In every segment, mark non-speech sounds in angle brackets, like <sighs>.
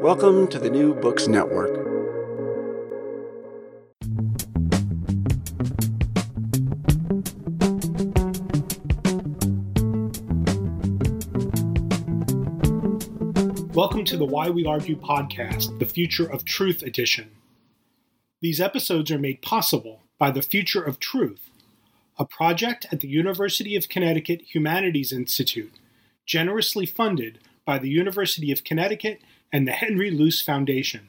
Welcome to the New Books Network. Welcome to the Why We Argue podcast, the Future of Truth edition. These episodes are made possible by the Future of Truth, a project at the University of Connecticut Humanities Institute, generously funded by the University of Connecticut and the Henry Luce Foundation.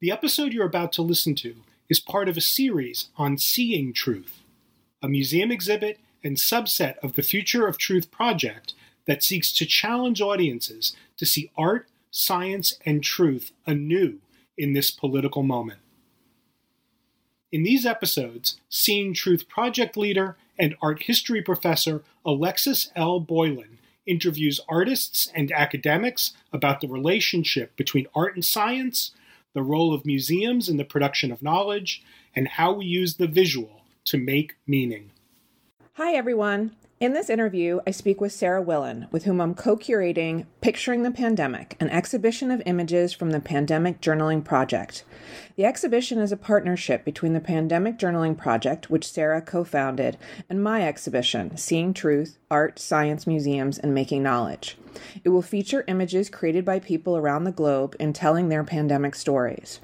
The episode you're about to listen to is part of a series on Seeing Truth, a museum exhibit and subset of the Future of Truth project that seeks to challenge audiences to see art, science, and truth anew in this political moment. In these episodes, Seeing Truth project leader and art history professor Alexis L. Boylan interviews artists and academics about the relationship between art and science, the role of museums in the production of knowledge, and how we use the visual to make meaning. Hi, everyone. In this interview, I speak with Sarah Willen, with whom I'm co curating Picturing the Pandemic, an exhibition of images from the Pandemic Journaling Project. The exhibition is a partnership between the Pandemic Journaling Project, which Sarah co founded, and my exhibition, Seeing Truth Art, Science, Museums, and Making Knowledge. It will feature images created by people around the globe in telling their pandemic stories.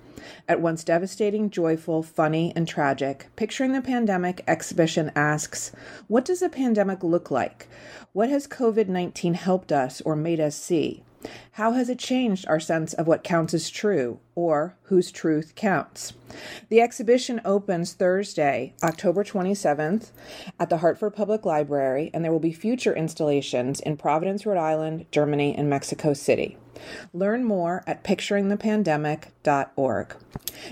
At once devastating, joyful, funny, and tragic, Picturing the Pandemic exhibition asks What does a pandemic look like? What has COVID 19 helped us or made us see? How has it changed our sense of what counts as true or whose truth counts? The exhibition opens Thursday, October 27th at the Hartford Public Library, and there will be future installations in Providence, Rhode Island, Germany, and Mexico City. Learn more at picturingthepandemic.org.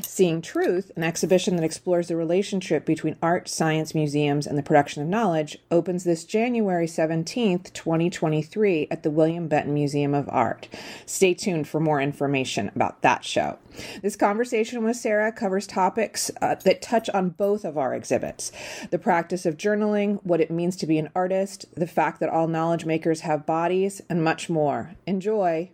Seeing Truth, an exhibition that explores the relationship between art, science, museums, and the production of knowledge, opens this January 17th, 2023, at the William Benton Museum of Art. Stay tuned for more information about that show. This conversation with Sarah covers topics uh, that touch on both of our exhibits the practice of journaling, what it means to be an artist, the fact that all knowledge makers have bodies, and much more. Enjoy!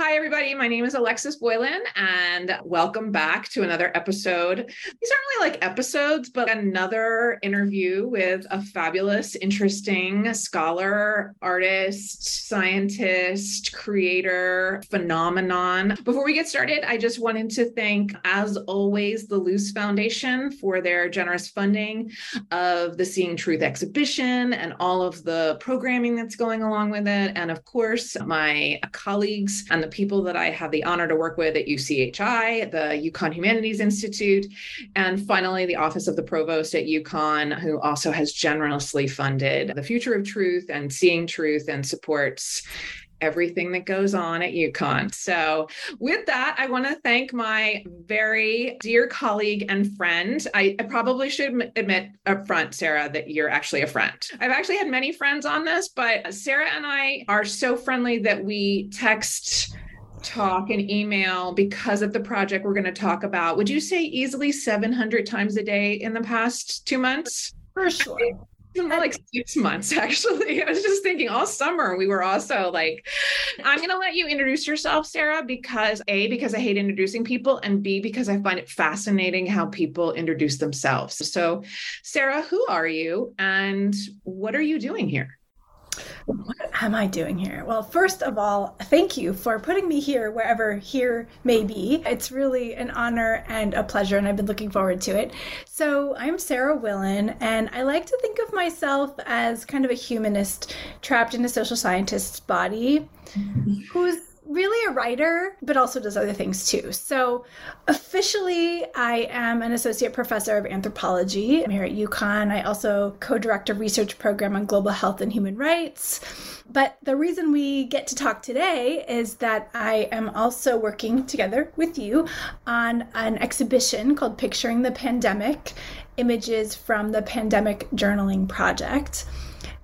Hi, everybody. My name is Alexis Boylan, and welcome back to another episode. These aren't really like episodes, but another interview with a fabulous, interesting scholar, artist, scientist, creator, phenomenon. Before we get started, I just wanted to thank, as always, the Luce Foundation for their generous funding of the Seeing Truth exhibition and all of the programming that's going along with it. And of course, my colleagues and the the people that I have the honor to work with at UCHI, the UConn Humanities Institute, and finally the Office of the Provost at UConn, who also has generously funded the Future of Truth and Seeing Truth and supports everything that goes on at UConn. So, with that, I want to thank my very dear colleague and friend. I, I, probably should admit up front, Sarah, that you're actually a friend. I've actually had many friends on this, but Sarah and I are so friendly that we text talk and email because of the project we're going to talk about. Would you say easily 700 times a day in the past two months? For sure. More like six months, <laughs> actually. I was just thinking all summer we were also like, I'm going to let you introduce yourself, Sarah, because A, because I hate introducing people, and B, because I find it fascinating how people introduce themselves. So, Sarah, who are you and what are you doing here? What am I doing here? Well, first of all, thank you for putting me here wherever here may be. It's really an honor and a pleasure, and I've been looking forward to it. So, I'm Sarah Willen, and I like to think of myself as kind of a humanist trapped in a social scientist's body mm-hmm. who's really a writer, but also does other things too. So, officially, I am an associate professor of anthropology I'm here at UConn. I also co direct a research program on global health and human rights. But the reason we get to talk today is that I am also working together with you on an exhibition called Picturing the Pandemic Images from the Pandemic Journaling Project.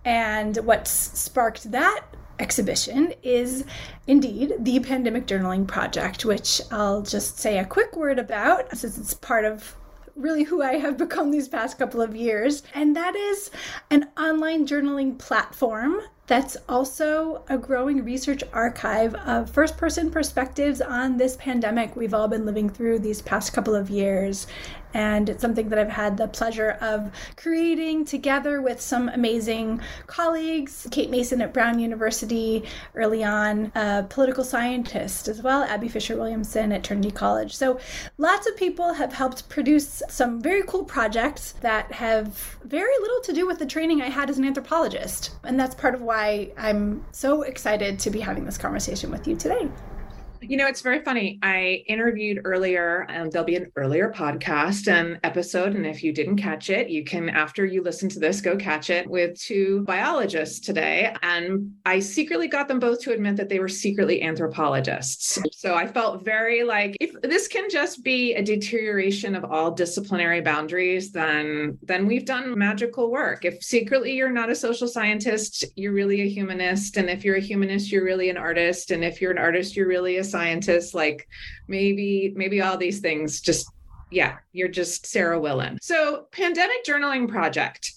And what sparked that exhibition is indeed the Pandemic Journaling Project, which I'll just say a quick word about since it's part of really who I have <laughs> become these past couple of years. And that is an online journaling platform that's also a growing research archive of first person perspectives on this pandemic we've all been living through these past couple of years and it's something that I've had the pleasure of creating together with some amazing colleagues. Kate Mason at Brown University early on, a political scientist as well, Abby Fisher Williamson at Trinity College. So lots of people have helped produce some very cool projects that have very little to do with the training I had as an anthropologist. And that's part of why I'm so excited to be having this conversation with you today. You know, it's very funny. I interviewed earlier, and there'll be an earlier podcast and episode. And if you didn't catch it, you can, after you listen to this, go catch it with two biologists today. And I secretly got them both to admit that they were secretly anthropologists. So I felt very like if this can just be a deterioration of all disciplinary boundaries, then then we've done magical work. If secretly you're not a social scientist, you're really a humanist. And if you're a humanist, you're really an artist. And if you're an artist, you're really a scientist like maybe maybe all these things just yeah you're just sarah willen so pandemic journaling project.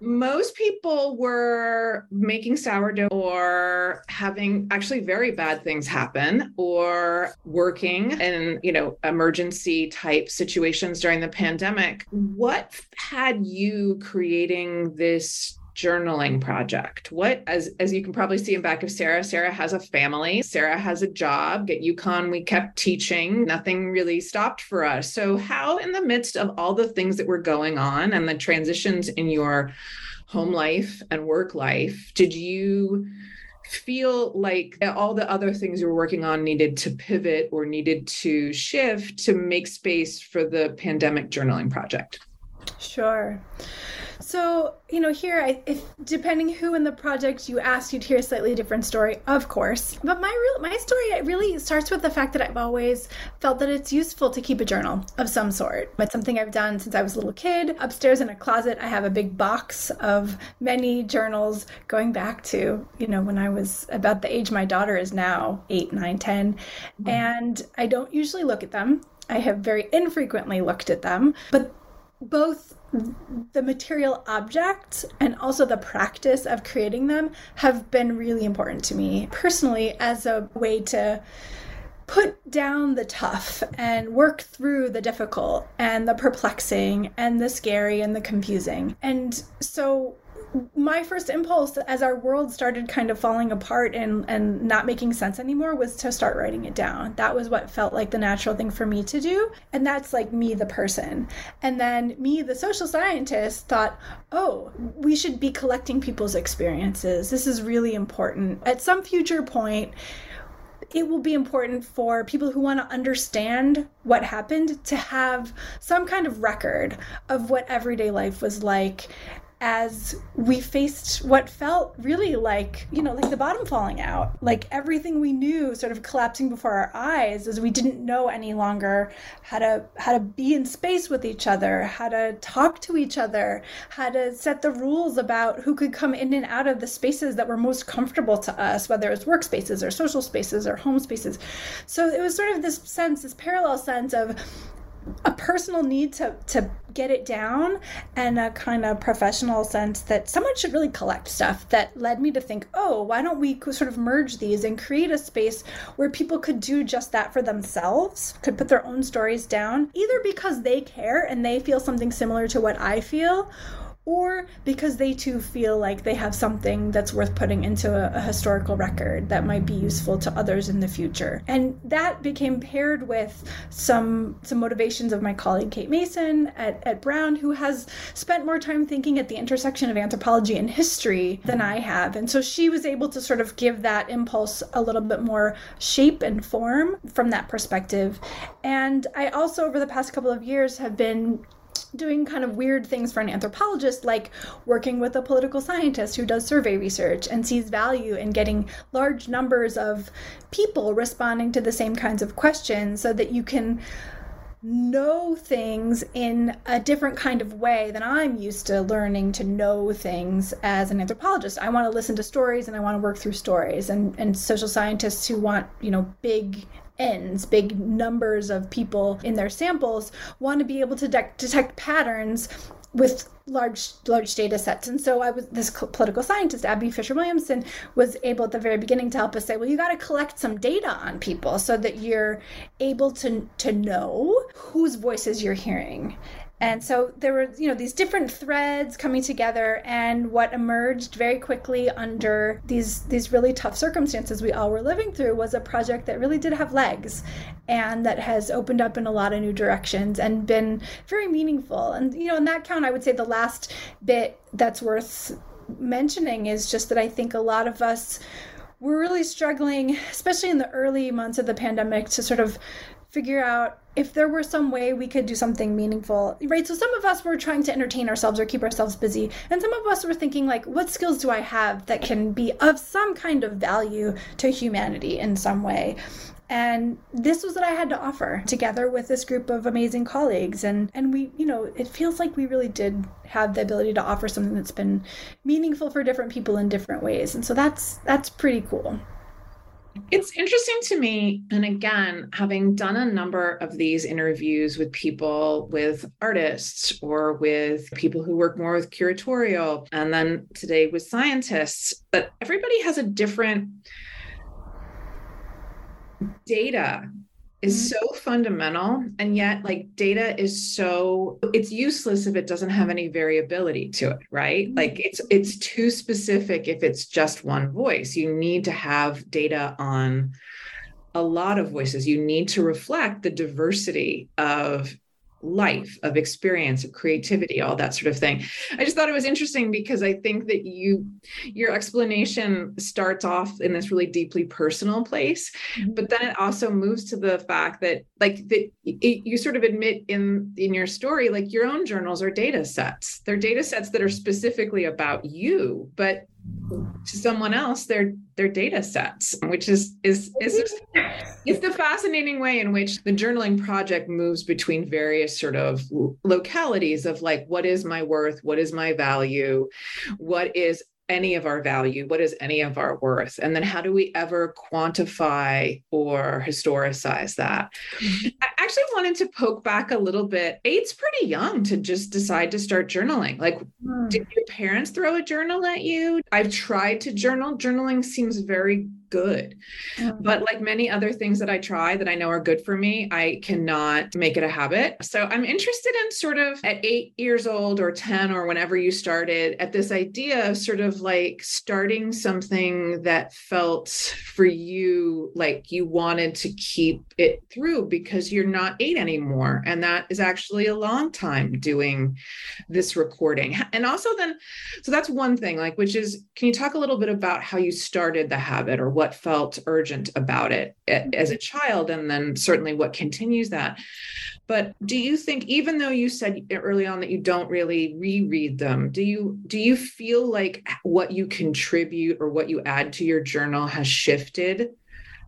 Most people were making sourdough or having actually very bad things happen or working in you know emergency type situations during the pandemic. What had you creating this journaling project. What as as you can probably see in back of sarah sarah has a family. Sarah has a job. At UConn we kept teaching. Nothing really stopped for us. So how in the midst of all the things that were going on and the transitions in your home life and work life did you feel like all the other things you were working on needed to pivot or needed to shift to make space for the pandemic journaling project? Sure so, you know, here, I, if depending who in the project you ask, you'd hear a slightly different story, of course. But my real my story really starts with the fact that I've always felt that it's useful to keep a journal of some sort. It's something I've done since I was a little kid. Upstairs in a closet, I have a big box of many journals going back to, you know, when I was about the age my daughter is now, eight, nine, ten. Mm-hmm. And I don't usually look at them. I have very infrequently looked at them, but both the material objects and also the practice of creating them have been really important to me personally as a way to put down the tough and work through the difficult and the perplexing and the scary and the confusing. And so my first impulse as our world started kind of falling apart and and not making sense anymore was to start writing it down. That was what felt like the natural thing for me to do. And that's like me the person. And then me the social scientist thought oh we should be collecting people's experiences. This is really important. At some future point it will be important for people who want to understand what happened to have some kind of record of what everyday life was like as we faced what felt really like, you know, like the bottom falling out, like everything we knew sort of collapsing before our eyes as we didn't know any longer how to how to be in space with each other, how to talk to each other, how to set the rules about who could come in and out of the spaces that were most comfortable to us, whether it's workspaces or social spaces or home spaces. So it was sort of this sense, this parallel sense of a personal need to to get it down and a kind of professional sense that someone should really collect stuff that led me to think oh why don't we sort of merge these and create a space where people could do just that for themselves could put their own stories down either because they care and they feel something similar to what i feel or because they too feel like they have something that's worth putting into a, a, historical record that might be useful to others in the future. And that became paired with some some motivations of my colleague Kate Mason at, at Brown, who has spent more time thinking at the intersection of anthropology and history than I have. And so she was able to sort of give that impulse a little bit more shape and form from that perspective. And I also, over the past couple of years, have been doing kind of weird things for an anthropologist, like working with a political scientist who does survey research and sees value in getting large numbers of people responding to the same kinds of questions so that you can know things in a different kind of way than I'm used to learning to know things as an anthropologist. I want to listen to stories and I want to work through stories and, and social scientists who want, you know, big ends, big numbers of people in their samples, want to be able to de- detect patterns with large large data sets. And so i was this political scientist abby fisher williamson was able at the very beginning to help us say well you got to collect some data on people so that you're able to to know whose voices you're hearing and so there were, you know, these different threads coming together and what emerged very quickly under these these really tough circumstances we all were living through was a project that really did have legs and that has opened up in a lot of new directions and been very meaningful. And you know, in that count I would say the last bit that's worth mentioning is just that I think a lot of us were really struggling, especially in the early months of the pandemic, to sort of figure out if there were some way we could do something meaningful right? So some of us were trying to entertain ourselves or keep ourselves busy and some of us were thinking like what skills do i have that can be of some kind of value to humanity in some way? And this was what i had to offer together with this group of amazing colleagues. And and we you know it feels like we really did have the ability to offer something that's been meaningful for different people in different ways. And so that's that's pretty cool it's interesting to me, and again, having done a number of these interviews with people, with artists, or with people who work more with curatorial, and then today with scientists, but everybody has a different data is mm-hmm. so fundamental and yet like data is so it's useless if it doesn't have any variability to it right mm-hmm. like it's it's too specific if it's just one voice you need to have data on a lot of voices you need to reflect the diversity of life of experience of creativity all that sort of thing i just thought it was interesting because i think that you your explanation starts off in this really deeply personal place mm-hmm. but then it also moves to the fact that like that it, you sort of admit in in your story like your own journals are data sets they're data sets that are specifically about you but to someone else their their data sets which is is is it's the fascinating way in which the journaling project moves between various sort of localities of like what is my worth? What is my value? What is any of our value? What is any of our worth? And then how do we ever quantify or historicize that? Mm-hmm. I actually wanted to poke back a little bit. Eight's pretty young to just decide to start journaling. Like, mm. did your parents throw a journal at you? I've tried to journal. Journaling seems very good. Mm-hmm. But like many other things that I try that I know are good for me, I cannot make it a habit. So I'm interested in sort of at eight years old or 10 or whenever you started at this idea of sort of like starting something that felt for you like you wanted to keep it through because you're not eight anymore. And that is actually a long time doing this recording. And also, then, so that's one thing, like, which is can you talk a little bit about how you started the habit or what? What felt urgent about it as a mm-hmm. child and then certainly what continues that. But do you think even though you said early on that you don't really reread them do you do you feel like what you contribute or what you add to your journal has shifted?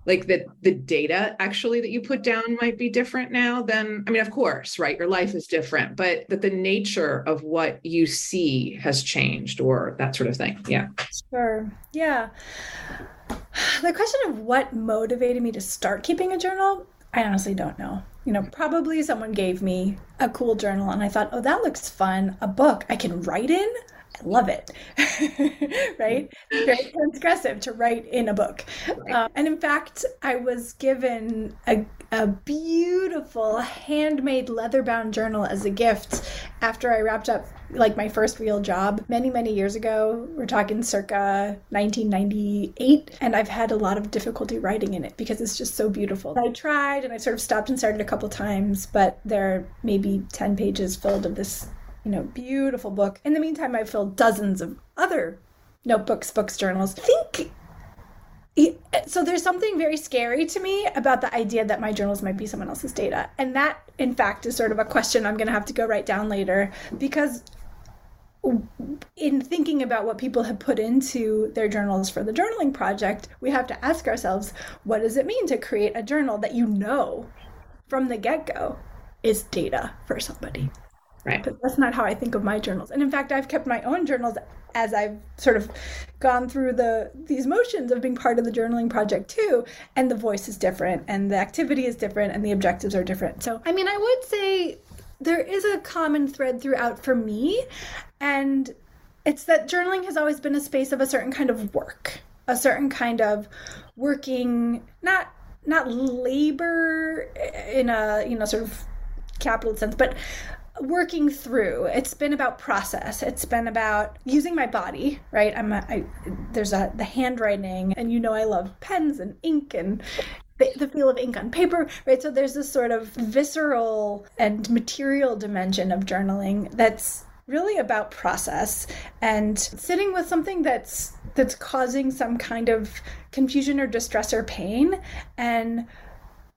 Like that the data actually that you put down might be different now than i mean of course right your life is different but that the nature of what you see has changed or that sort of thing. Yeah. Sure. Yeah <sighs> the question of what motivated me to start keeping a journal i honestly don't know. You know probably someone gave me a cool journal and i thought oh that looks fun. A book i can write in I love it, <laughs> right? Very transgressive to write in a book. Uh, and in fact, I was given a, a beautiful handmade leather bound journal as a gift after I wrapped up like my first real job many, many years ago. We're talking circa 1998. And I've had a lot of difficulty writing in it because it's just so beautiful. I tried and I sort of stopped and started a couple times, but there are maybe 10 pages filled of this you know, beautiful book. In the meantime, I've filled dozens of other notebooks, books, journals. I think so there's something very scary to me about the idea that my journals might be someone else's data. And that in fact is sort of a question I'm going to have to go write down later because in thinking about what people have put into their journals for the journaling project, we have to ask ourselves, what does it mean to create a journal that you know from the get-go is data for somebody? Right. But that's not how I think of my journals. And in fact, I've kept my own journals as I've sort of gone through the these motions of being part of the journaling project too. And the voice is different and the activity is different and the objectives are different. So I mean I would say there is a common thread throughout for me. And it's that journaling has always been a space of a certain kind of work, a certain kind of working, not not labor in a you know sort of capital sense, but working through. It's been about process. It's been about using my body right? I'm a, I, there's a the handwriting and you know i love pens and ink and the, the feel of ink on paper right? So there's this sort of visceral and material dimension of journaling that's really about process and sitting with something that's that's causing some kind of confusion or distress or pain and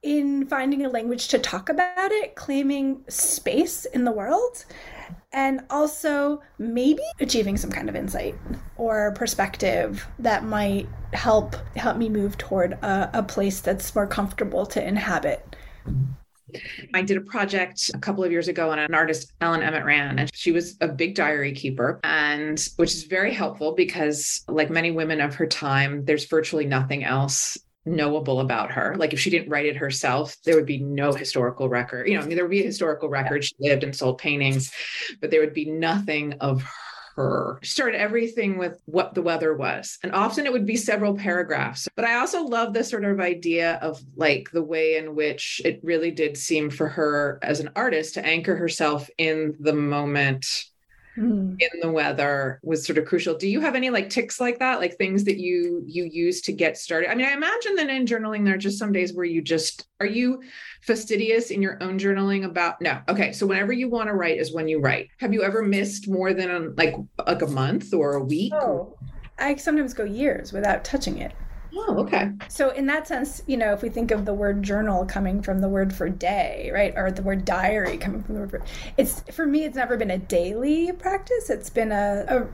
in finding a language to talk about it, claiming space in the world, and also maybe achieving some kind of insight or perspective that might help help me move toward a, a place that's more comfortable to inhabit. I did a project a couple of years ago on an artist, Ellen Emmett Rand, and she was a big diary keeper, and which is very helpful because, like many women of her time, there's virtually nothing else knowable about her. Like if she didn't write it herself, there would be no historical record. You know, I mean, there would be a historical record. She lived and sold paintings, but there would be nothing of her. She started everything with what the weather was. And often it would be several paragraphs. But I also love this sort of idea of like the way in which it really did seem for her as an artist to anchor herself in the moment mm. in the weather was sort of crucial. Do you have any like ticks like that, like things that you you use to get started? I mean, I imagine that in journaling there are just some days where you just are you fastidious in your own journaling about no. Okay, so whenever you want to write is when you write. Have you ever missed more than like like a month or a week? Oh, I sometimes go years without touching it. Oh, okay. So in that sense, you know, if we think of the word journal coming from the word for day, right, or the word diary coming from the word for, it's for me, it's never been a daily practice. It's been a, a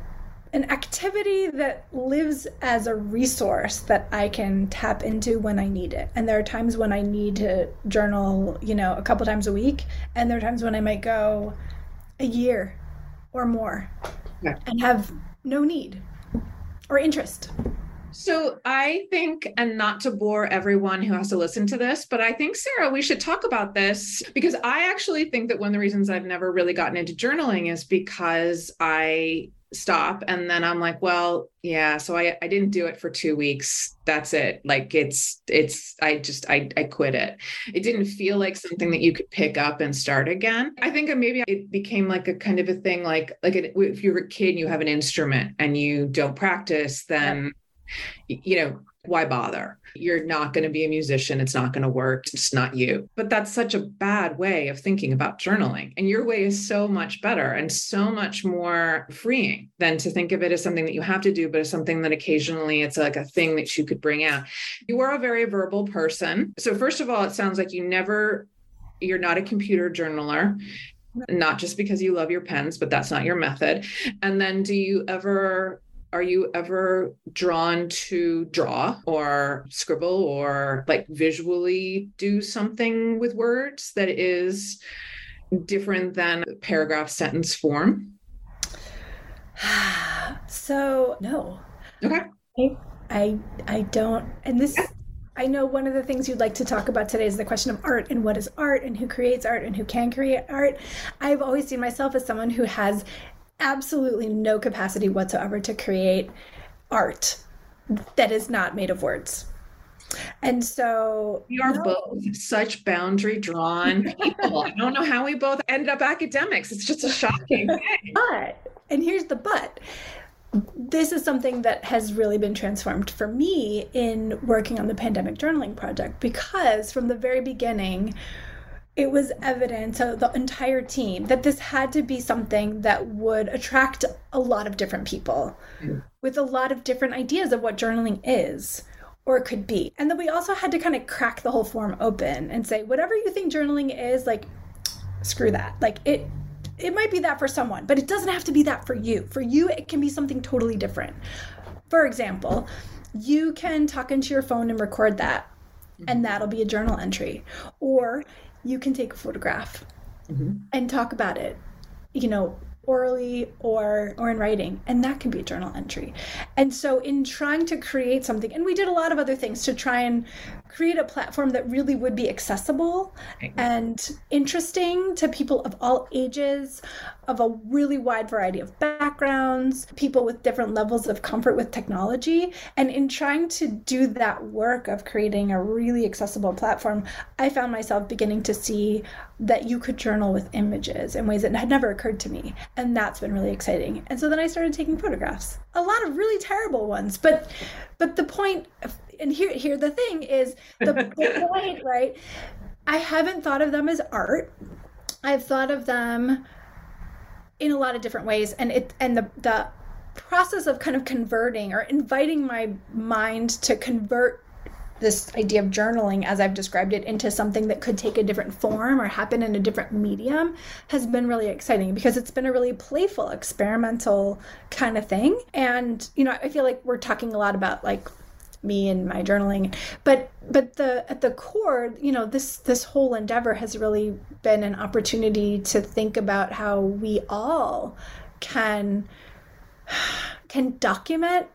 an activity that lives as a resource that I can tap into when I need it. And there are times when I need to journal, you know, a couple times a week, and there are times when I might go a year or more yeah. and have no need or interest. So I think, and not to bore everyone who has to listen to this, but I think, Sarah, we should talk about this because I actually think that one of the reasons I've never really gotten into journaling is because I stop and then i'm like well yeah so i i didn't do it for two weeks. That's it. Like it's it's i just i i quit it. It didn't feel like something that you could pick up and start again. I think maybe it became like a kind of a thing like like if you're a kid and you have an instrument and you don't practice then you know, why bother? You're not going to be a musician. It's not going to work. It's not you. But that's such a bad way of thinking about journaling. And your way is so much better and so much more freeing than to think of it as something that you have to do, but as something that occasionally it's like a thing that you could bring out. You are a very verbal person. So, first of all, it sounds like you never, you're not a computer journaler not just because you love your pens, but that's not your method. And then do you ever are you ever drawn to draw or scribble or like visually do something with words that is different than paragraph sentence form? <sighs> so no. Okay. I I, I don't and this I know one of the things you'd like to talk about today is the question of art and what is art and who creates art and who can create art. I've always seen myself as someone who has absolutely no capacity whatsoever to create art that is not made of words. And so we are no. both such boundary drawn people. I don't know how we both ended up academics. It's just a shocking <laughs> thing. But, and here's the but this is something that has really been transformed for me in working on the pandemic journaling project because from the very beginning, it was evident to the entire team that this had to be something that would attract a lot of different people mm. with a lot of different ideas of what journaling is or it could be. And then we also had to kind of crack the whole form open and say, whatever you think journaling is, like, screw that. Like, it. It might be that for someone, but it doesn't have to be that for you. For you, it can be something totally different. For example, you can talk into your phone and record that, and mm-hmm. that'll be a journal entry. Or you can take a photograph mm-hmm. and talk about it, you know, orally or or in writing and that can be a journal entry and so in trying to create something and we did a lot of other things to try and create a platform that really would be accessible and interesting to people of all ages of a really wide variety of backgrounds, people with different levels of comfort with technology. And in trying to do that work of creating a really accessible platform, I found myself beginning to see that you could journal with images in ways that had never occurred to me. And that's been really exciting. And so then I started taking photographs. A lot of really terrible ones, but but the point and here here the thing is the, the <laughs> point, right? I haven't thought of them as art. I've thought of them in a lot of different ways and it and the the process of kind of converting or inviting my mind to convert this idea of journaling as I've described it into something that could take a different form or happen in a different medium has been really exciting because it's been a really playful experimental kind of thing and you know I feel like we're talking a lot about like me and my journaling but but the at the core you know this this whole endeavor has really been an opportunity to think about how we all can can document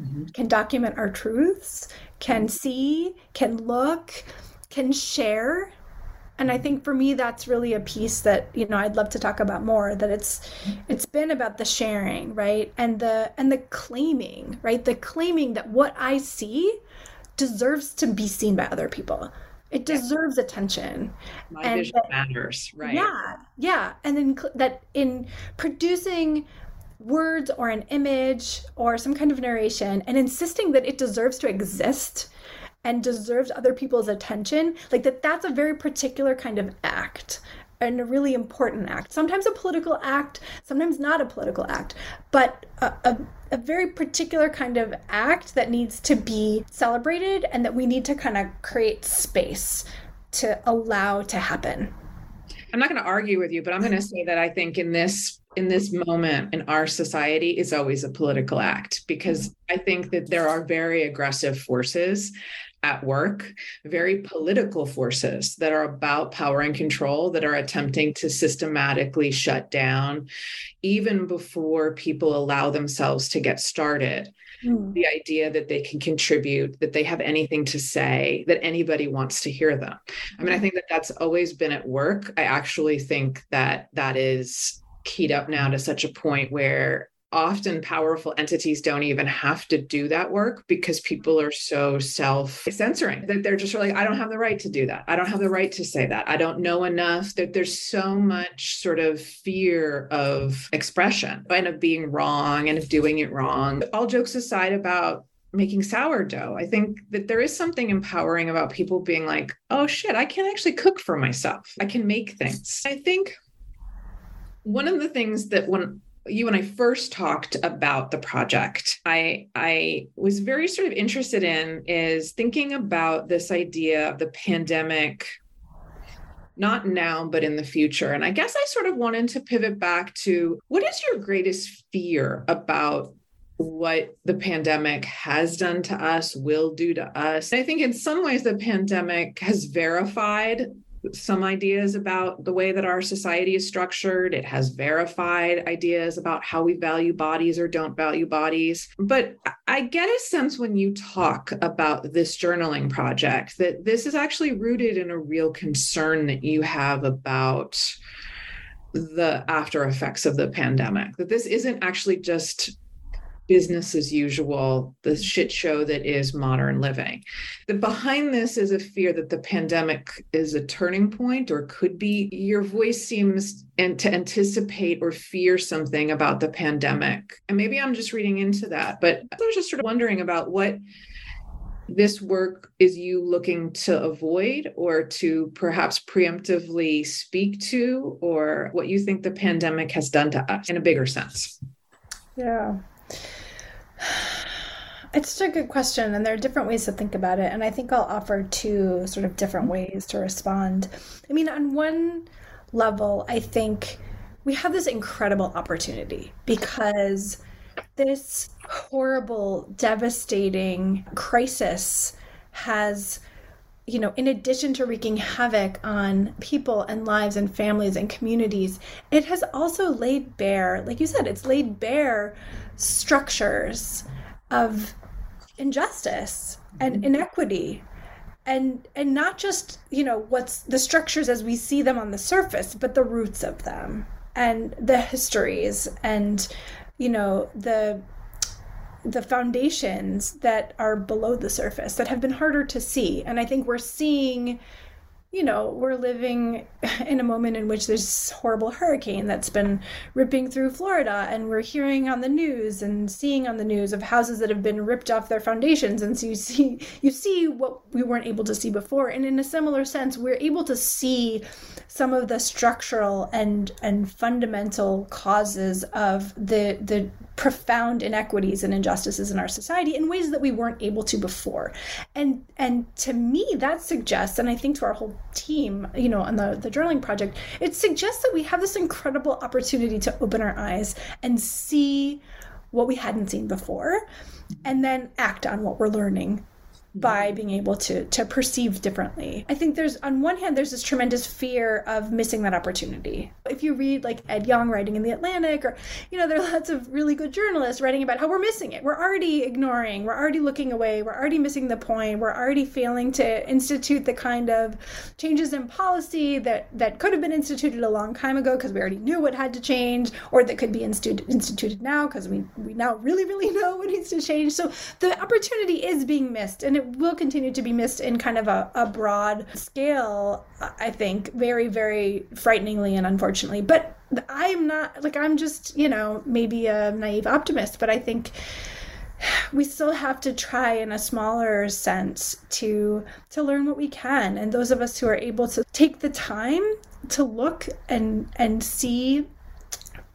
mm-hmm. can document our truths can mm-hmm. see can look can share. And i think for me that's really a piece that you know i'd love to talk about more that it's it's been about the sharing right? And the and the claiming right? The claiming that what i see deserves to be seen by other people. It deserves yeah. attention. My and vision that, matters right. Yeah yeah. And then that in producing words or an image or some kind of narration and insisting that it deserves to exist and deserves other people's attention like that that's a very particular kind of act and a really important act. Sometimes a political act sometimes not a political act but a, a, a very particular kind of act that needs to be celebrated and that we need to kind of create space to allow to happen. I'm not going to argue with you but i'm going to say that i think in this in this moment in our society is always a political act because I think that there are very aggressive forces at work, very political forces that are about power and control, that are attempting to systematically shut down, even before people allow themselves to get started. Mm. The idea that they can contribute, that they have anything to say, that anybody wants to hear them. I mean, I think that that's always been at work. I actually think that that is keyed up now to such a point where often powerful entities don't even have to do that work because people are so self censoring that they're just really, I don't have the right to do that. I don't have the right to say that. I don't know enough. That there's so much sort of fear of expression and of being wrong and of doing it wrong. All jokes aside about making sourdough. I think that there is something empowering about people being like, oh shit, I can actually cook for myself. I can make things. I think one of the things that when you and I first talked about the project, I I was very sort of interested in is thinking about this idea of the pandemic not now but in the future. And I guess I sort of wanted to pivot back to what is your greatest fear about what the pandemic has done to us, will do to us. I think in some ways the pandemic has verified some ideas about the way that our society is structured. It has verified ideas about how we value bodies or don't value bodies. But I get a sense when you talk about this journaling project that this is actually rooted in a real concern that you have about the after effects of the pandemic, that this isn't actually just business as usual, the mm-hmm. shit show that is modern living. That behind this is a fear that the pandemic is a turning point or could be. Your voice seems and to anticipate or fear something about the pandemic. And maybe I'm just reading into that, but I was just sort of wondering about what this work is you looking to avoid or to perhaps preemptively speak to, or what you think the pandemic has done to us in a bigger sense? Yeah. <sighs> It's such a good question, and there are different ways to think about it. And I think I'll offer two sort of different mm-hmm. ways to respond. I mean, on one level, I think we have this incredible opportunity because this horrible, devastating crisis has you know, in addition to wreaking havoc on people and lives and families and communities, it has also laid bare, like you said, it's laid bare structures of injustice and mm-hmm. inequity and and not just you know what's the structures as we see them on the surface but the roots of them and the histories and you know the the foundations that are below the surface that have been harder to see and i think we're seeing you know, we're living <laughs> in a moment in which there's this horrible hurricane that's been ripping through Florida, and we're hearing on the news and seeing on the news of houses that have been ripped off their foundations. And so you see, <laughs> you see what we weren't able to see before. And in a similar sense, we're able to see some of the structural and and fundamental causes of the the profound inequities and injustices in our society in ways that we weren't able to before. And and to me that suggests and I think to our whole team, you know, on the the journaling project, it suggests that we have this incredible opportunity to open our eyes and see what we hadn't seen before and then act on what we're learning by being able to to perceive differently. I think there's on one hand there's this tremendous fear of missing that opportunity. If you read like Ed Yong writing in the Atlantic or you know there are lots of really good journalists writing about how we're missing it. We're already ignoring, we're already looking away, we're already missing the point. We're already failing to institute the kind of changes in policy that that could have been instituted a long time ago because we already knew what had to change or that could be instituted instituted now because we we now really really <laughs> know what needs to change. So the opportunity is being missed and it will continue to be missed in kind of a, a broad scale, I think, very, very frighteningly and unfortunately. But I'm not, like, I'm just, you know, maybe a naive optimist, but I think we still have to try in a smaller sense to to learn what we can and those of us who are able to take the time to look and and see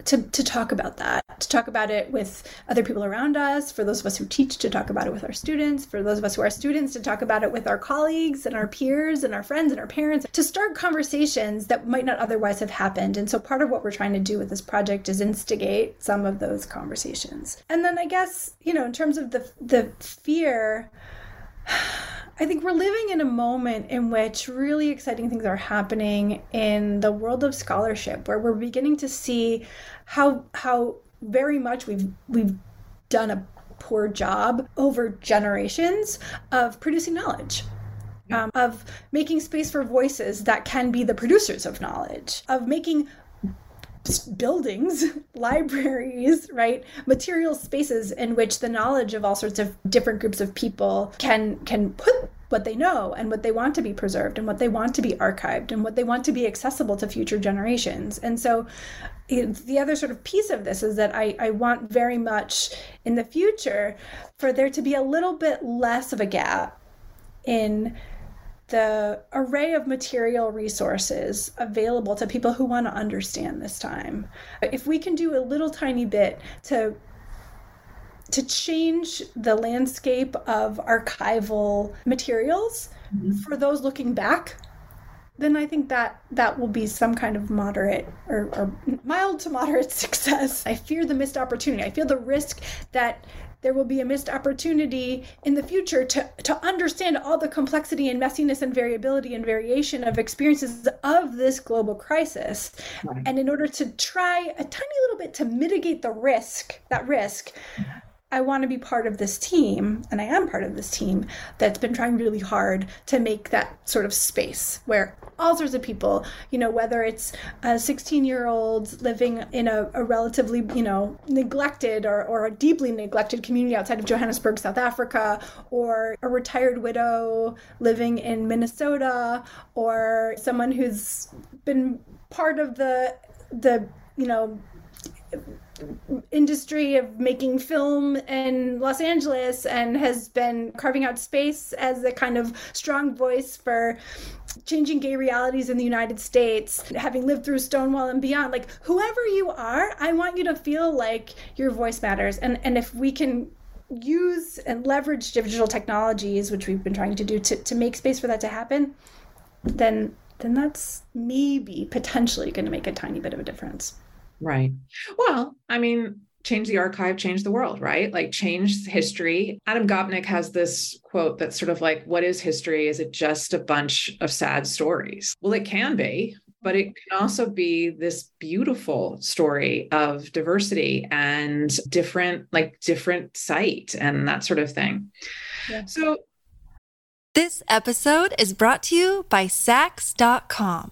to, to talk about that, to talk about it with other people around us, for those of us who teach, to talk about it with our students, for those of us who are students, to talk about it with our colleagues and our peers and our friends and our parents, to start conversations that might not otherwise have happened. And so part of what we're trying to do with this project is instigate some of those conversations. And then I guess, you know, in terms of the the fear, I think we're living in a moment in which really exciting things are happening in the world of scholarship, where we're beginning to see how how very much we've we've done a poor job over generations of producing knowledge. Um, of making space for voices that can be the producers of knowledge, of making buildings, <laughs> libraries, right? Material spaces in which the knowledge of all sorts of different groups of people can can put what they know and what they want to be preserved and what they want to be archived and what they want to be accessible to future generations. And so the other sort of piece of this is that I, I want very much in the future for there to be a little bit less of a gap in the array of material resources available to people who want to understand this time. If we can do a little tiny bit to to change the landscape of archival materials mm-hmm. for those looking back then I think that that will be some kind of moderate or, or, mild to moderate <laughs> success. I fear the missed opportunity. I feel the risk that there will be a missed opportunity in the future to, to understand all the complexity and messiness and variability and variation of experiences of this global crisis. Right. And in order to try a tiny little bit to mitigate the risk, that risk, I want to be part of this team, and I am part of this team that's been trying really hard to make that sort of space where all sorts of people, you know, whether it's a 16 year old living in a, a, relatively, you know, neglected or, or a deeply neglected community outside of Johannesburg, South Africa, or a retired widow living in Minnesota, or someone who's been part of the, the, you know, industry of making film in Los Angeles and has been carving out space as a kind of strong voice for changing gay realities in the United States, having lived through Stonewall and beyond. Like whoever you are, I want you to feel like your voice matters. And and if we can use and leverage digital technologies, which we've been trying to do to, to make space for that to happen, then then that's maybe potentially going to make a tiny bit of a difference. Right. Well, I mean, change the archive, change the world, right? Like change history. Adam Gopnik has this quote that's sort of like, what is history? Is it just a bunch of sad stories? Well, it can be, but it can also be this beautiful story of diversity and different, like different sight and that sort of thing. Yeah. So this episode is brought to you by Saks.com.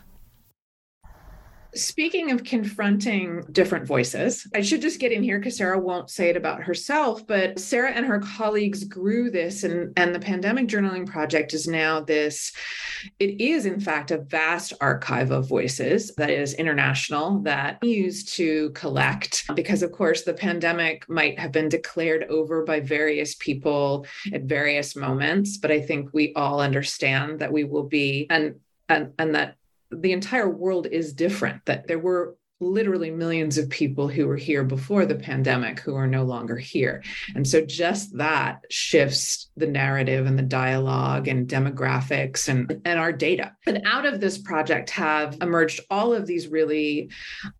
Speaking of confronting different voices, I should just get in here because Sarah won't say it about herself, but Sarah and her colleagues grew this, and, and the Pandemic Journaling Project is now this, it is in fact a vast archive of voices that is international that used to collect, because of course the pandemic might have been declared over by various people at various moments, but I think we all understand that we will be, and and, and that the entire world is different, that there were literally millions of people who were here before the pandemic who are no longer here. And so just that shifts the narrative and the dialogue and demographics and, and our data. And out of this project have emerged all of these really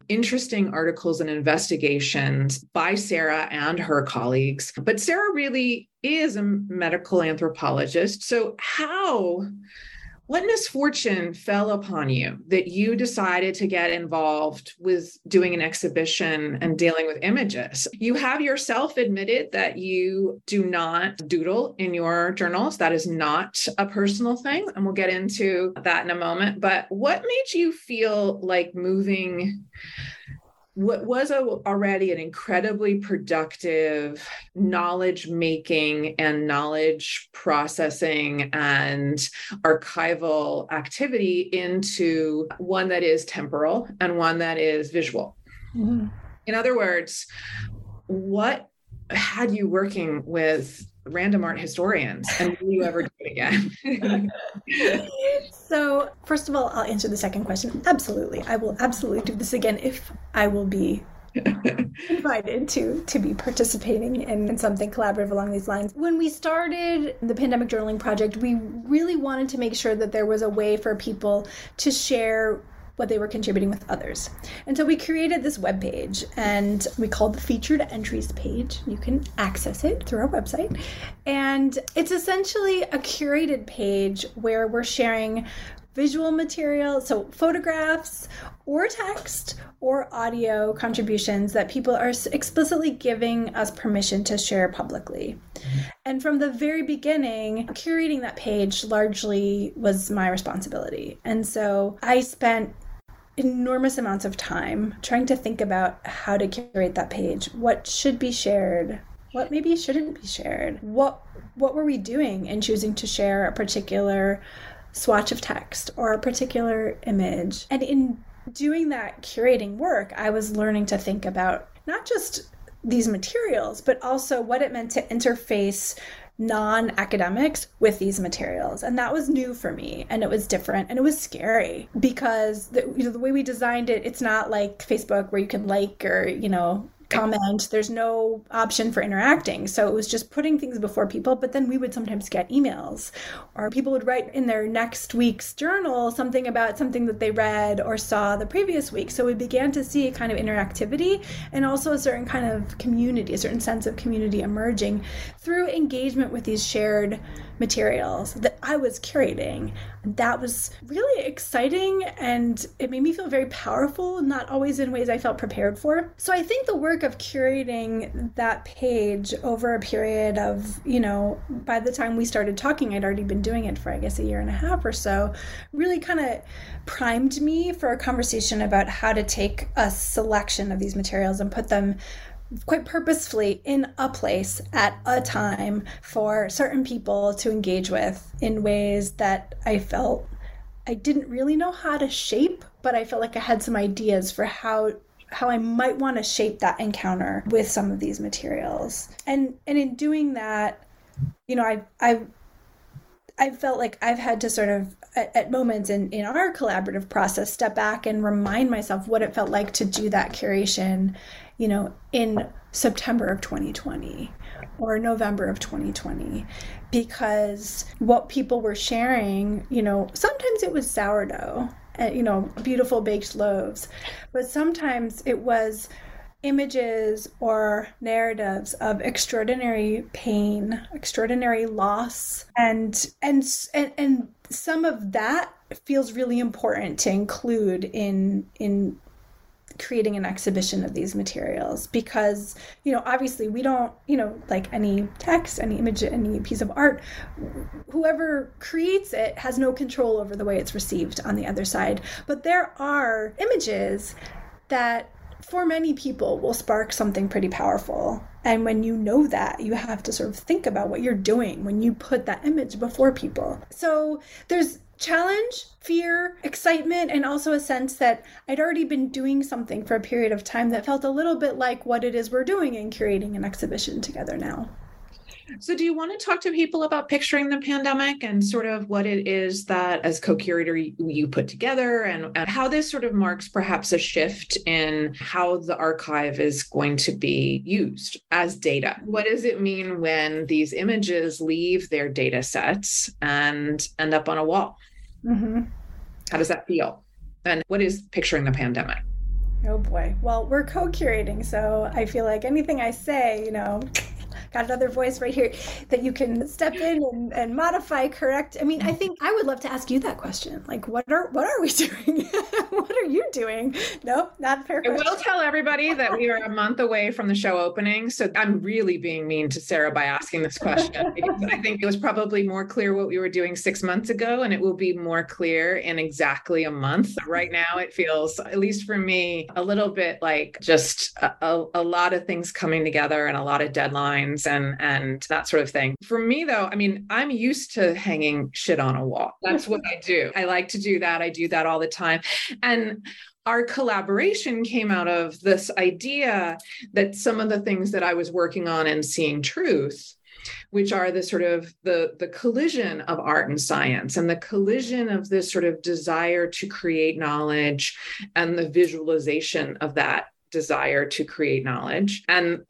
interesting articles and investigations by Sarah and her colleagues. But Sarah really is a medical anthropologist. So how what misfortune fell upon you that you decided to get involved with doing an exhibition and dealing with images? You have yourself admitted that you do not doodle in your journals. That is not a personal thing. And we'll get into that in a moment. But what made you feel like moving? What was a, already an incredibly productive knowledge making and knowledge processing and archival activity into one that is temporal and one that is visual. Mm-hmm. In other words, what had you working with random art historians and will you ever do it again? So first of all i'll answer the second question. Absolutely. I will absolutely do this again if i will be <laughs> invited to to be participating in, in, something collaborative along these lines. When we started the pandemic journaling project, we really wanted to make sure that there was a way for people to share what they were contributing with others. And so we created this web page and we called the featured entries page. You can access it through our website. And it's essentially a curated page where we're sharing visual material, so photographs or text or audio contributions that people are explicitly giving us permission to share publicly. Mm-hmm. And from the very beginning, curating that page largely was my responsibility. And so I spent enormous amounts of time trying to think about how to curate that page. What should be shared? What maybe shouldn't be shared? What what were we doing in choosing to share a particular swatch of text or a particular image? And in doing that curating work, I was learning to think about not just these materials, but also what it meant to interface non academics with these materials. And that was new for me and it was different and it was scary because the, you know, the way we designed it, it's not like Facebook where you can like or, you know, comment. There's no option for interacting. So it was just putting things before people. But then we would sometimes get emails, or people would write in their next week's journal something about something that they read or saw the previous week. So we began to see a kind of interactivity and also a certain kind of community, a certain sense of community emerging through engagement with these shared materials that I was curating. That was really exciting and it made me feel very powerful, not always in ways I felt prepared for. So I think the work of curating that page over a period of, you know, by the time we started talking, I'd already been doing it for, I guess, a year and a half or so, really kind of primed me for a conversation about how to take a selection of these materials and put them quite purposefully in a place at a time for certain people to engage with in ways that I felt I didn't really know how to shape, but I felt like I had some ideas for how how I might want to shape that encounter with some of these materials. And and in doing that, you know, I I I felt like I've had to sort of at, at, moments in, in our collaborative process step back and remind myself what it felt like to do that curation you know, in September of 2020 or November of 2020 because what people were sharing, you know, sometimes it was sourdough, Uh, you know, beautiful baked loaves, but sometimes it was images or narratives of extraordinary pain, extraordinary loss, and and and, and some of that feels really important to include in in creating an exhibition of these materials because you know obviously we don't you know like any text any image any piece of art whoever creates it has no control over the way it's received on the other side but there are images that for many people will spark something pretty powerful and when you know that, you have to sort of think about what you're doing when you put that image before people. So there's challenge, fear, excitement, and also a sense that I'd already been doing something for a period of time that felt a little bit like what it is we're doing in curating an exhibition together now. So, do you want to talk to people about picturing the pandemic and sort of what it is that, as co curator, you put together and, and, how this sort of marks perhaps a shift in how the archive is going to be used as data? What does it mean when these images leave their data sets and end up on a wall? Mm-hmm. How does that feel? And what is picturing the pandemic? Oh boy. Well, we're co curating, so I feel like anything I say, you know, got another voice right here that you can step in and, and modify, correct. I mean, I think I would love to ask you that question. Like, what are what are we <laughs> doing? what are you doing? Nope, not fair. I will tell everybody that we are a month away from the show opening. So I'm really being mean to Sarah by asking this question <laughs> because I think it was probably more clear what we were doing six months ago, and it will be more clear in exactly a month. Right now, it feels, at least for me, a little bit like just a, a, a lot of things coming together and a lot of deadlines and and that sort of thing. For me though, I mean, I'm used to hanging shit on a wall. That's what I do. I like to do that. I do that all the time. And our collaboration came out of this idea that some of the things that I was working on and seeing truth which are the sort of the the collision of art and science and the collision of this sort of desire to create knowledge and the visualization of that desire to create knowledge and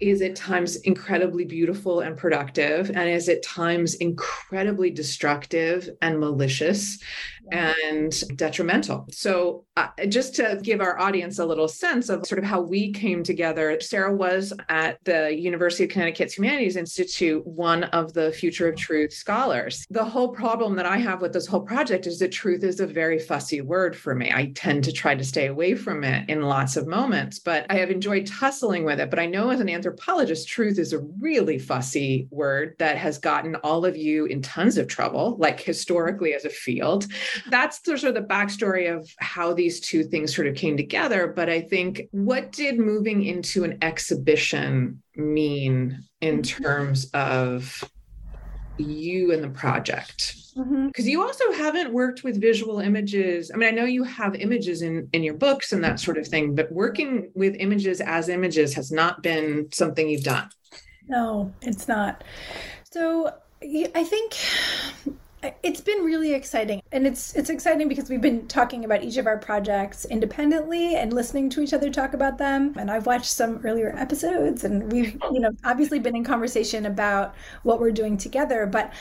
is at times incredibly beautiful and productive and is at times incredibly destructive and malicious and detrimental. So, uh, just to give our audience a little sense of sort of how we came together, Sarah was at the University of Connecticut's Humanities Institute, one of the Future of Truth scholars. The whole problem that I have with this whole project is that truth is a very fussy word for me. I tend to try to stay away from it in lots of moments, but I have enjoyed tussling with it. But I know as an anthropologist, truth is a really fussy word that has gotten all of you in tons of trouble, like historically as a field that's the, sort of the backstory of how these two things sort of came together. But I think what did moving into an exhibition mean in mm-hmm. terms of you and the project? because mm-hmm. you also haven't worked with visual images i mean i know you have images in in your books and that sort of thing but working with images as images has not been something you've done no it's not so i think it's been really exciting and it's it's exciting because we've been talking about each of our projects independently and listening to each other talk about them. And i've watched some earlier episodes and we've you know obviously been in conversation about what we're doing together. But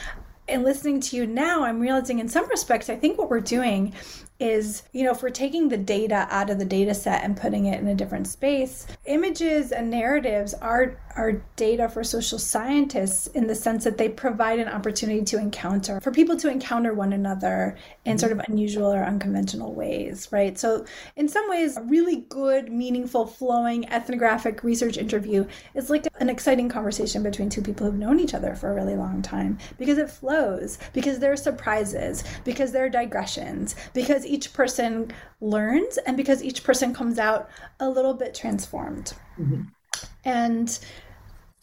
in listening to you now i'm realizing in some respects i think what we're doing is, you know, if we're taking the data out of the data set and putting it in a different space, images and narratives are are data for social scientists in the sense that they provide an opportunity to encounter for people to encounter one another in sort of unusual or unconventional ways, right? So in some ways, a really good, meaningful, flowing ethnographic research interview is like an exciting conversation between two people who've known each other for a really long time because it flows, because there are surprises, because there are digressions, because each person learns and because each person comes out a little bit transformed. Mm-hmm. And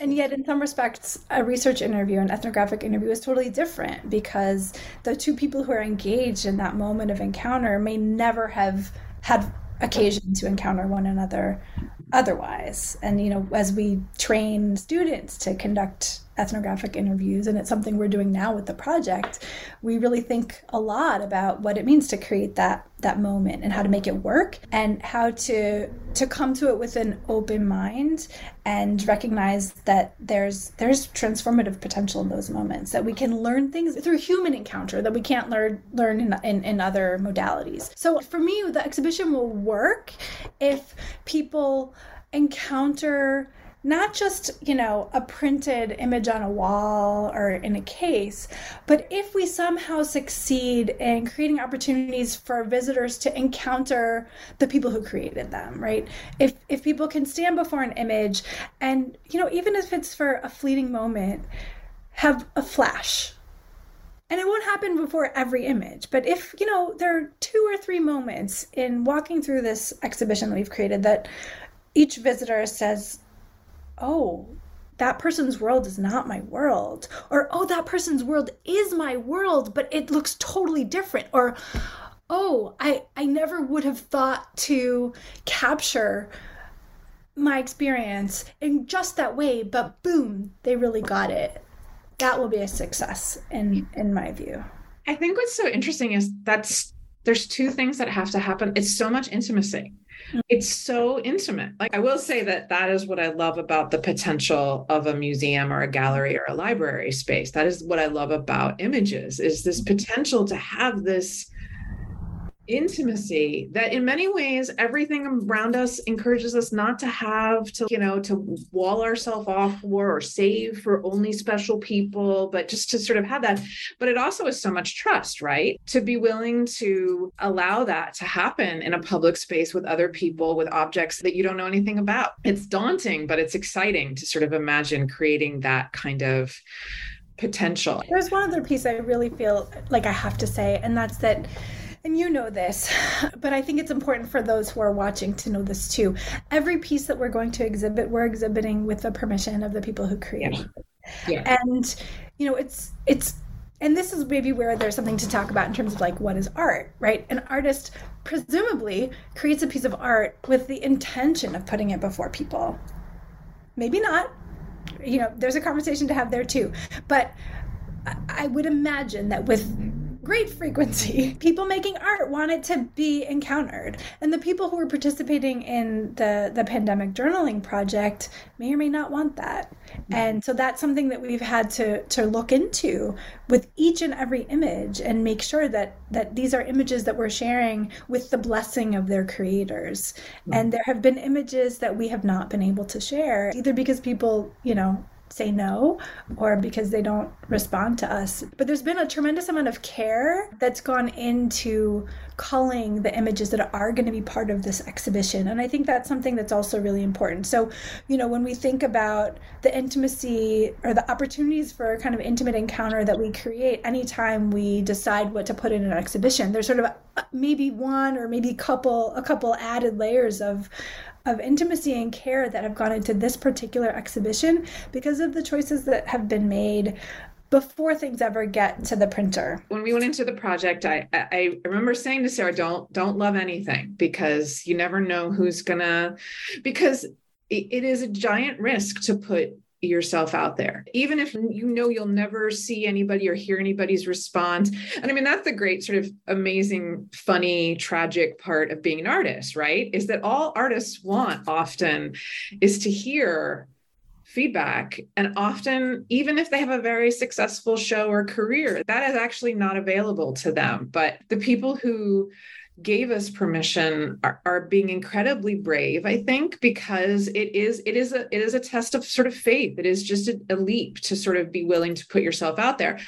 and yet in some respects a research interview an ethnographic interview is totally different because the two people who are engaged in that moment of encounter may never have had occasion to encounter one another otherwise. And you know as we train students to conduct ethnographic interviews and it's something we're doing now with the project we really think a lot about what it means to create that that moment and how to make it work and how to to come to it with an open mind and recognize that there's there's transformative potential in those moments that we can learn things through human encounter that we can't learn learn in, in, in other modalities. So for me the exhibition will work if people encounter not just, you know, a printed image on a wall or in a case, but if we somehow succeed in creating opportunities for visitors to encounter the people who created them, right? If if people can stand before an image and, you know, even if it's for a fleeting moment, have a flash and it won't happen before every image but if you know there are two or three moments in walking through this exhibition that we've created that each visitor says oh, that person's world is not my world. Or, oh, that person's world is my world, but it looks totally different. Or, oh, I, I never would have thought to capture my experience in just that way, but boom, they really got it. That will be a success in in my view. I think what's so interesting is that's there's two things that have to happen. It's so much intimacy it's so intimate. Like I will say that that is what I love about the potential of a museum or a gallery or a library space. That is what I love about images is this potential to have this intimacy that in many ways everything around us encourages us not to have to you know to wall ourselves off for or save for only special people but just to sort of have that. But it also is so much trust right? To be willing to allow that to happen in a public space with other people with objects that you don't know anything about. It's daunting but it's exciting to sort of imagine creating that kind of potential. There's one other piece i really feel like i have to say and that's that and you know this, <sighs> but I think it's important for those who are watching to know this too. Every piece that we're going to exhibit, we're exhibiting with the permission of the people who create it. Yeah. And you know, it's it's and this is maybe where there's something to talk about in terms of like what is art, right? An artist presumably creates a piece of art with the intention of putting it before people. Maybe not. You know, there's a conversation to have there too. But I would imagine that with great frequency. <laughs> People making art want it to be encountered. And the people who were participating in the, the pandemic journaling project may or may not want that. And so that's something that we've had to, to look into with each and every image and make sure that, that these are images that we're sharing with the blessing of their creators. Mm-hmm. And there have been images that we have not been able to share, either because people, you know, say no or because they don't respond to us. But there's been a tremendous amount of care that's gone into culling the images that are going to be part of this exhibition. And I think that's something that's also really important. So, you know, when we think about the intimacy or the opportunities for kind of intimate encounter that we create anytime we decide what to put in an exhibition, there's sort of maybe one or maybe couple a couple added layers of of intimacy and care that have gone into this particular exhibition because of the choices that have been made before things ever get to the printer. When we went into the project, I I remember saying to Sarah, "Don't don't love anything because you never know who's gonna." Because it is a giant risk to put yourself out there, even if you know you'll never see anybody or hear anybody's response. And I mean, that's the great sort of amazing, funny, tragic part of being an artist, right? Is that all artists want often is to hear feedback. And often, even if they have a very successful show or career, that is actually not available to them. But the people who gave us permission are, are, being incredibly brave i think because it is it is a it is a test of sort of faith. It is just a, a leap to sort of be willing to put yourself out there.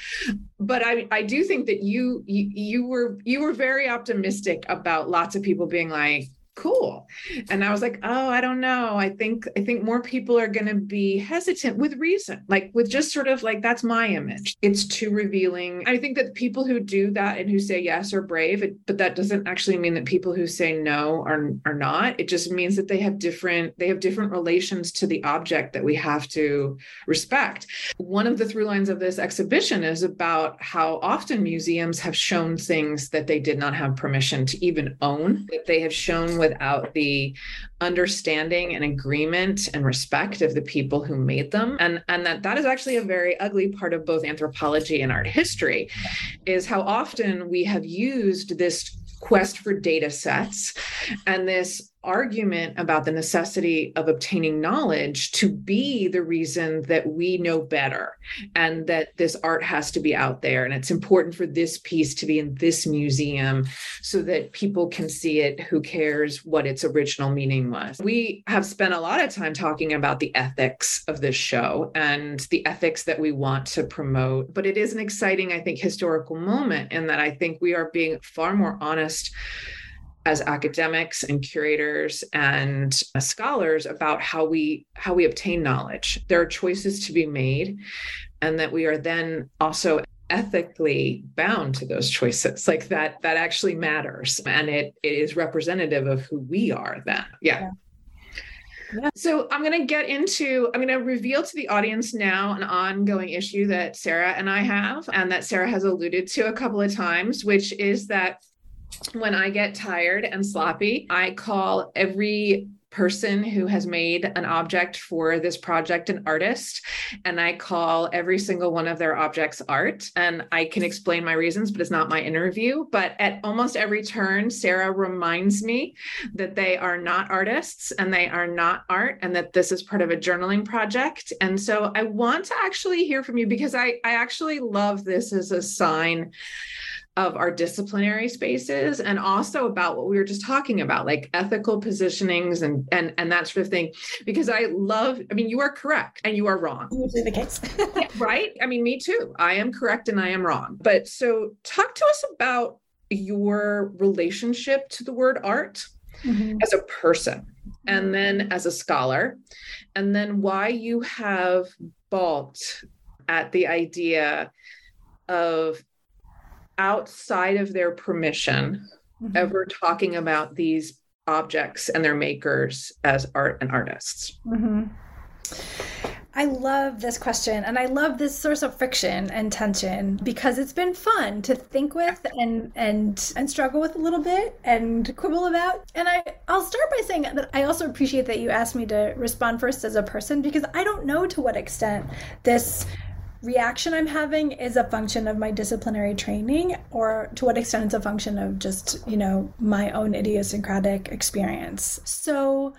But i i do think that you, you you were you were very optimistic about lots of people being like cool. And i was like oh i don't know. I think i think more people are going to be hesitant with reason like with just sort of like that's my image. It's too revealing. I think that people who do that and who say yes are brave but that doesn't actually mean that people who say no are are not. It just means that they have different they have different relations to the object that we have to respect. One of the through lines of this exhibition is about how often museums have shown things that they did not have permission to even own that they have shown without the understanding and agreement and respect of the people who made them. And and that that is actually a very ugly part of both anthropology and art history is how often we have used this quest for data sets and this argument about the necessity of obtaining knowledge to be the reason that we know better and that this art has to be out there. And it's important for this piece to be in this museum so that people can see it. Who cares what its original meaning was? We have spent a lot of time talking about the ethics of this show and the ethics that we want to promote. But it is an exciting i think historical moment in that i think we are being far more honest as academics and curators and scholars about how we how we obtain knowledge there are choices to be made and that we are then also ethically bound to those choices <laughs> like that that actually matters and it, it is representative of who we are then yeah. yeah. Yeah. So I'm going to get into, I'm going to reveal to the audience now an ongoing issue that Sarah and I have, and that Sarah has alluded to a couple of times, which is that when I get tired and sloppy, I call every person who has made an object for this project an artist and i call every single one of their objects art and i can explain my reasons but it's not my interview. But at almost every turn sarah reminds me that they are not artists and they are not art and that this is part of a journaling project. And so i want to actually hear from you because i i actually love this as a sign of our disciplinary spaces and also about what we were just talking about like ethical positionings and and and that sort of thing. Because i love i mean you are correct and you are wrong. <laughs> Usually the case. <laughs> Right? I mean me too. I am correct and i am wrong. But so talk to us about your relationship to the word art mm-hmm. as a person and then as a scholar and then why you have balked at the idea of outside of their permission mm-hmm. ever talking about these objects and their makers as art and artists? Mm-hmm. I love this question and I love this source of friction and tension because it's been fun to think with and and and struggle with a little bit and quibble about. And I I'll start by saying that I also appreciate that you asked me to respond first as a person because I don't know to what extent this reaction I'm having is a function of my disciplinary training or to what extent it's a function of just, you know, my own idiosyncratic experience. So,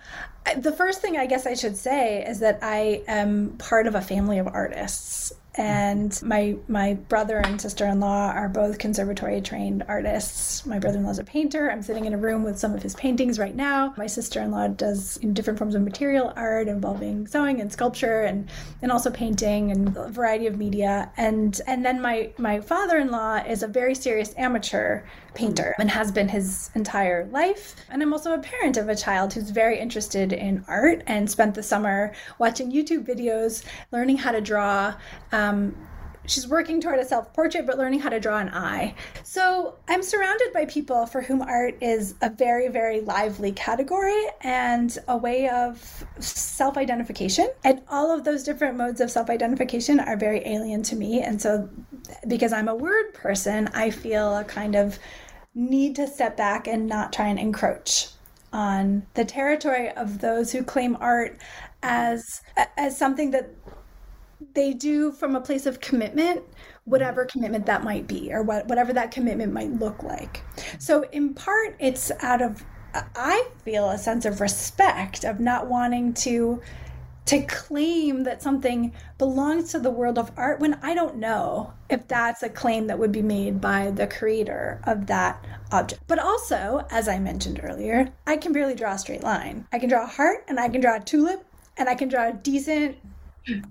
the first thing I guess I should say is that I am part of a family of artists and my my brother and sister-in-law are both conservatory trained artists. My brother-in-law is a painter. I'm sitting in a room with some of his paintings right now. My sister-in-law does different forms of material art involving sewing and sculpture and and also painting and a variety of media. And and then my my father-in-law is a very serious amateur painter and has been his entire life. And I'm also a parent of a child who's very interested in art and spent the summer watching YouTube videos, learning how to draw. Um, she's working toward a self portrait, but learning how to draw an eye. So I'm surrounded by people for whom art is a very, very lively category and a way of self identification. And all of those different modes of self identification are very alien to me. And so, because I'm a word person, I feel a kind of need to step back and not try and encroach on the territory of those who claim art as as something that they do from a place of commitment whatever commitment that might be or what, whatever that commitment might look like. So in part it's out of i feel a sense of respect of not wanting to to claim that something belongs to the world of art when I don't know if that's a claim that would be made by the creator of that object. But also, as I mentioned earlier, I can barely draw a straight line. I can draw a heart and I can draw a tulip and I can draw a decent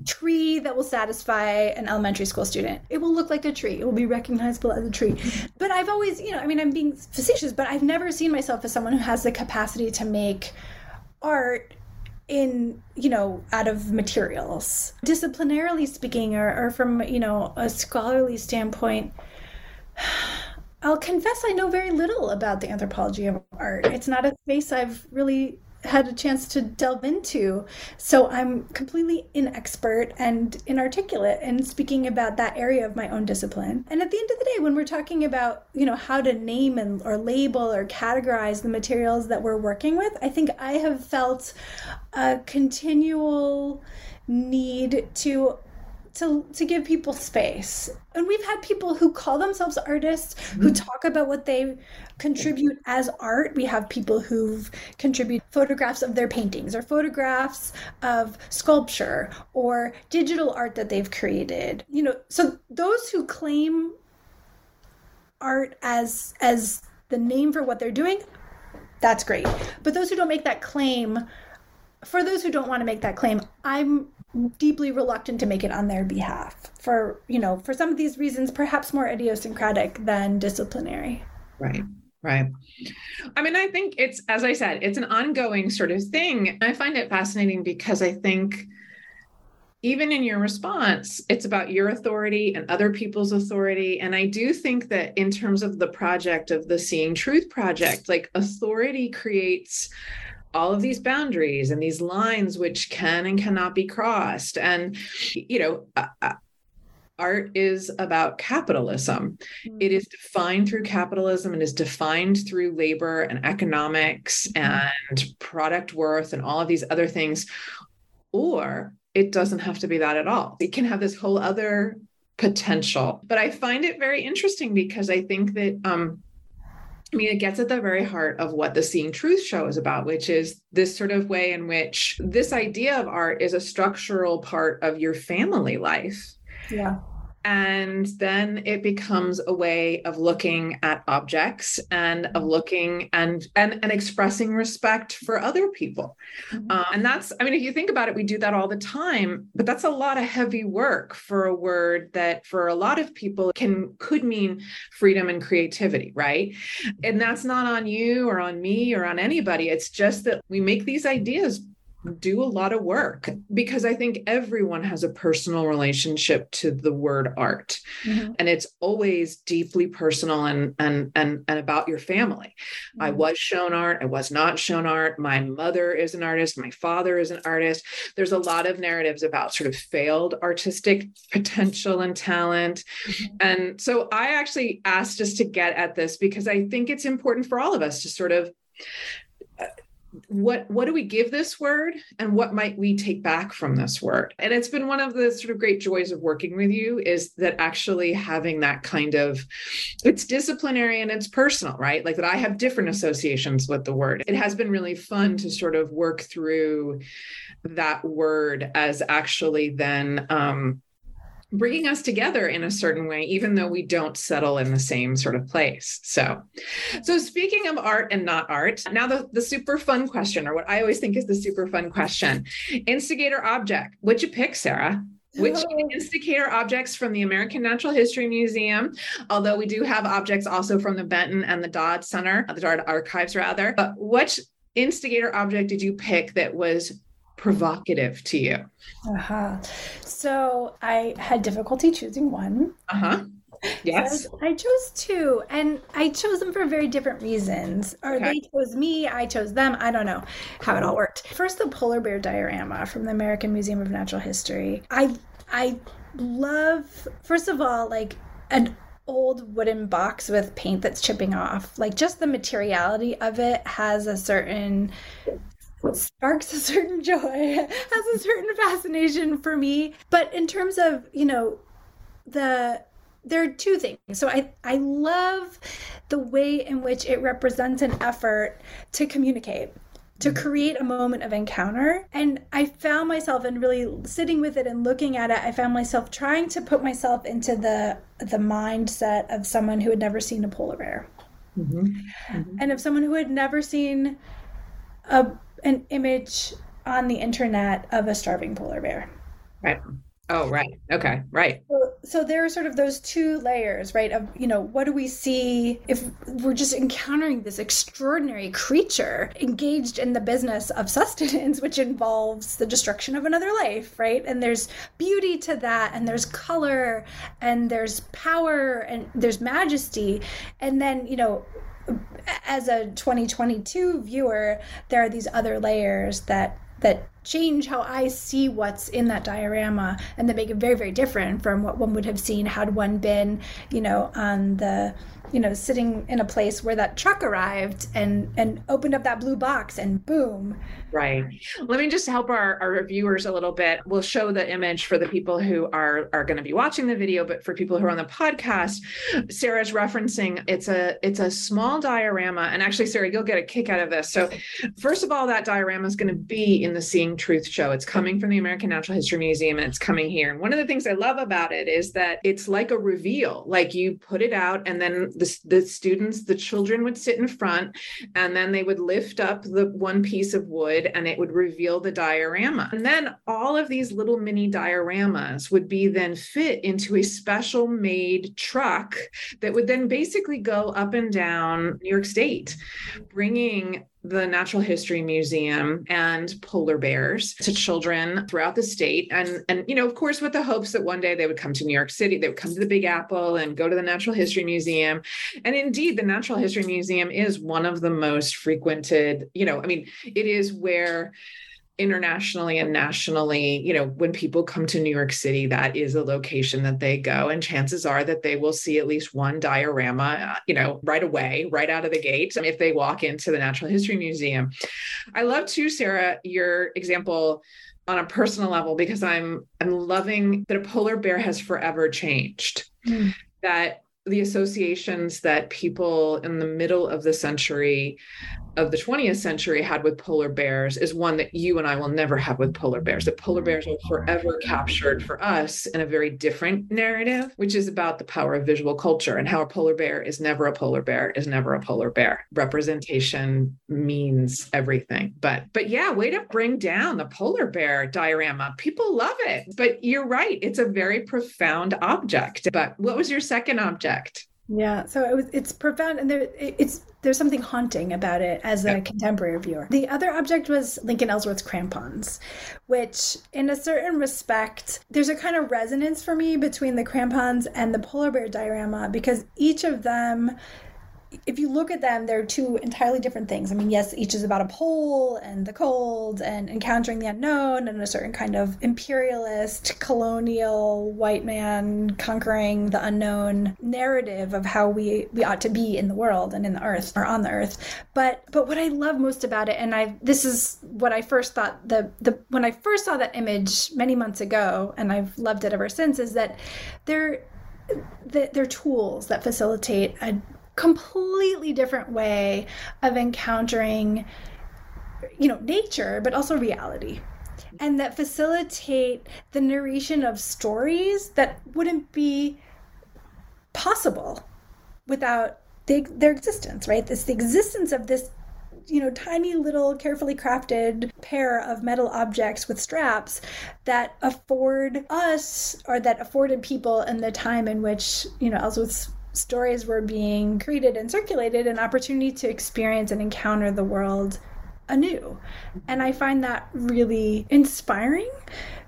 tree that will satisfy an elementary school student. It will look like a tree. It will be recognizable as a tree. But I've always, you know, I mean, I'm being facetious, but I've never seen myself as someone who has the capacity to make art in you know out of materials. Disciplinarily speaking or, or from you know a scholarly standpoint <sighs> i'll confess i know very little about the anthropology of art. It's not a space i've really had a chance to delve into. So I'm completely inexpert and inarticulate in speaking about that area of my own discipline. And at the end of the day, when we're talking about, you know, how to name and or label or categorize the materials that we're working with, I think I have felt a continual need to to to give people space. And we've had people who call themselves artists mm-hmm. who talk about what they contribute as art. We have people who've contributed photographs of their paintings or photographs of sculpture or digital art that they've created. You know, so those who claim art as as the name for what they're doing, that's great. But those who don't make that claim for those who don't want to make that claim, I'm deeply reluctant to make it on their behalf for you know for some of these reasons perhaps more idiosyncratic than disciplinary. Right right. I mean i think it's as i said it's an ongoing sort of thing. I find it fascinating because i think even in your response it's about your authority and other people's authority. And i do think that in terms of the project of the seeing truth project like authority creates all of these boundaries and these lines which can and cannot be crossed. And you know uh, uh, art is about capitalism. Mm-hmm. it is defined through capitalism and is defined through labor and economics mm-hmm. and product worth and all of these other things. Or it doesn't have to be that at all. It can have this whole other potential. But i find it very interesting because i think that um I mean, it gets at the very heart of what the Seeing Truth show is about, which is this sort of way in which this idea of art is a structural part of your family life. Yeah and then it becomes a way of looking at objects and of mm-hmm. looking and and, and expressing respect for other people mm-hmm. uh, and that's i mean if you think about it we do that all the time but that's a lot of heavy work for a word that for a lot of people can could mean freedom and creativity right and that's not on you or on me or on anybody it's just that we make these ideas do a lot of work because I think everyone has a personal relationship to the word art. Mm-hmm. And it's always deeply personal and and and, and about your family. Mm-hmm. I was shown art, I was not shown art. My mother is an artist, my father is an artist. There's a lot of narratives about sort of failed artistic potential and talent. Mm-hmm. And so I actually asked us to get at this because I think it's important for all of us to sort of what what do we give this word and what might we take back from this word? And it's been one of the sort of great joys of working with you is that actually having that kind of it's disciplinary and it's personal right? Like that i have different associations with the word. It has been really fun to sort of work through that word as actually then um, bringing us together in a certain way even though we don't settle in the same sort of place. So so speaking of art and not art now the, the super fun question or what i always think is the super fun question instigator object. Would you pick sarah? Which oh. instigator objects from the American Natural History Museum, although we do have objects also from the Benton and the Dodd Center, the Dodd Archives rather. But which instigator object did you pick that was provocative to you? Uh-huh. So I had difficulty choosing one. Uh-huh. Yes. So I chose two, and I chose them for very different reasons. Or okay. they chose me, I chose them. I don't know how it all worked. First, the polar bear diorama from the American Museum of Natural History. I I love first of all like an old wooden box with paint that's chipping off. Like just the materiality of it has a certain sparks a certain joy, has a certain fascination for me. But in terms of, you know, the there are two things. So I I love the way in which it represents an effort to communicate to create a moment of encounter. And I found myself in really sitting with it and looking at it, I found myself trying to put myself into the the mindset of someone who had never seen a polar bear. Mm-hmm. Mm-hmm. And of someone who had never seen a an image on the internet of a starving polar bear. Right. Oh, right. Okay. Right. So, so there are sort of those two layers, right? Of, you know, what do we see if we're just encountering this extraordinary creature engaged in the business of sustenance, <laughs> which involves the destruction of another life, right? And there's beauty to that, and there's color, and there's power, and there's majesty. And then, you know, as a 2022 viewer, there are these other layers that that change how I see what's in that diorama and that make it very, very different from what one would have seen had one been, you know, on the you know, sitting in a place where that truck arrived and and opened up that blue box and boom. Right. Let me just help our, our viewers a little bit. We'll show the image for the people who are are going to be watching the video, but for people who are on the podcast, Sarah's referencing it's a it's a small diorama. And actually, Sarah, you'll get a kick out of this. So first of all, that diorama is going to be in the Seeing Truth show. It's coming from the American Natural History Museum and it's coming here. And one of the things I love about it is that it's like a reveal. Like you put it out and then the, the students, the children would sit in front and then they would lift up the one piece of wood and it would reveal the diorama. And then all of these little mini dioramas would be then fit into a special made truck that would then basically go up and down New York State, bringing the Natural History Museum and polar bears to children throughout the state. And, and, you know, of course, with the hopes that one day they would come to New York City, they would come to the Big Apple and go to the Natural History Museum. And indeed, the Natural History Museum is one of the most frequented, you know, I mean, it is where internationally and nationally, you know, when people come to New York City, that is a location that they go. And chances are that they will see at least one diorama, uh, you know, right away, right out of the gate, if they walk into the Natural History Museum. I love too, Sarah, your example on a personal level because I'm I'm loving that a polar bear has forever changed. Mm. That the associations that people in the middle of the century of the 20th century had with polar bears is one that you and I will never have with polar bears. That polar bears are forever captured for us in a very different narrative, which is about the power of visual culture and how a polar bear is never a polar bear is never a polar bear. Representation means everything. But but yeah, way to bring down the polar bear diorama. People love it. But you're right, it's a very profound object. But what was your second object? Yeah, so it was, it's profound, and there it's there's something haunting about it as a contemporary viewer. The other object was Lincoln Ellsworth's crampons, which, in a certain respect, there's a kind of resonance for me between the crampons and the polar bear diorama because each of them if you look at them, they're two entirely different things. I mean, yes, each is about a pole and the cold and encountering the unknown and a certain kind of imperialist, colonial, white man conquering the unknown narrative of how we, we ought to be in the world and in the earth or on the earth. But but what I love most about it, and I this is what I first thought the the when I first saw that image many months ago, and I've loved it ever since, is that they're they're tools that facilitate a completely different way of encountering you know nature but also reality. And that facilitate the narration of stories that wouldn't be possible without the, their existence right? This the existence of this you know tiny little carefully crafted pair of metal objects with straps that afford us or that afforded people in the time in which you know Ellsworth's stories were being created and circulated, an opportunity to experience and encounter the world anew. And I find that really inspiring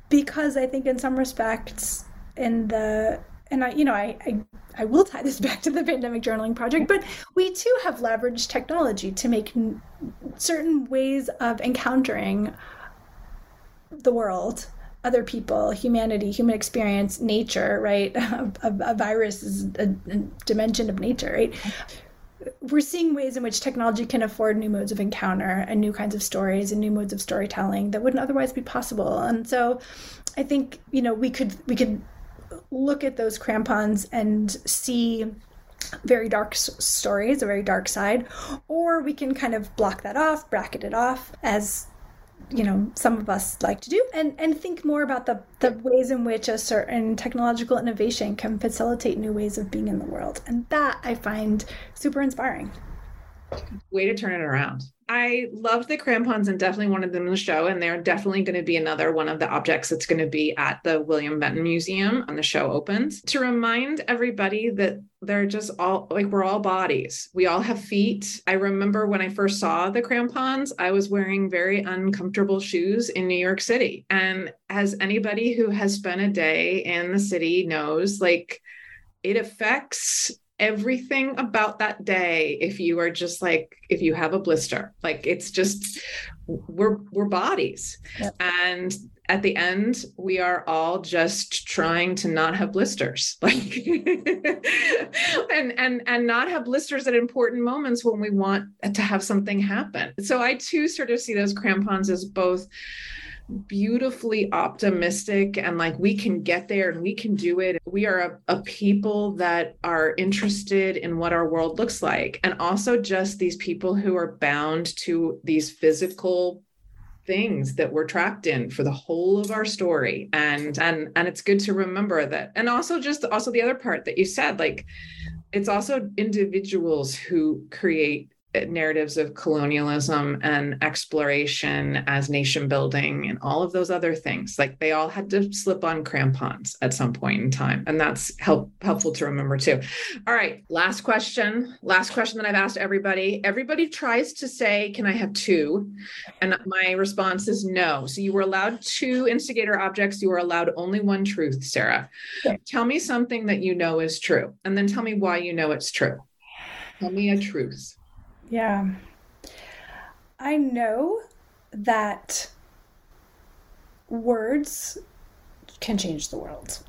because I think in some respects in the and I you know I, I I will tie this <laughs> back to the pandemic journaling project, but we too have leveraged technology to make n- certain ways of encountering the world other people, humanity, human experience, nature, right? <laughs> a, a, virus is a, a dimension of nature, right? we're seeing ways in which technology can afford new modes of encounter and new kinds of stories and new modes of storytelling that wouldn't otherwise be possible. And so I think, you know, we could we could look at those crampons and see very dark stories, a very dark side, or we can kind of block that off, bracket it off as you know some of us like to do and and think more about the the ways in which a certain technological innovation can facilitate new ways of being in the world. And that i find super inspiring way to turn it around I loved the crampons and definitely wanted them in the show. And they're definitely going to be another one of the objects that's going to be at the William Benton Museum when the show opens to remind everybody that they're just all like we're all bodies. We all have feet. I remember when I first saw the crampons, I was wearing very uncomfortable shoes in New York City. And as anybody who has spent a day in the city knows, like it affects everything about that day if you are just like if you have a blister. Like it's just we're we're bodies. Yep. and at the end we are all just trying to not have blisters. <laughs> Like and and and not have blisters at important moments when we want to have something happen. So i too sort of see those crampons as both beautifully optimistic and like we can get there and we can do it. We are a, a, people that are interested in what our world looks like. And also just these people who are bound to these physical things that we're trapped in for the whole of our story and and and it's good to remember that and also just also the other part that you said like it's also individuals who create narratives of colonialism and exploration as nation building and all of those other things. Like they all had to slip on crampons at some point in time. And that's help, helpful to remember too. All right last question. Last question that i've asked everybody. Everybody tries to say can i have two? And my response is no. So you were allowed two instigator objects. You were allowed only one truth sarah. Tell me something that you know is true and then tell me why you know it's true. Tell me a truth yeah. I know that words can change the world.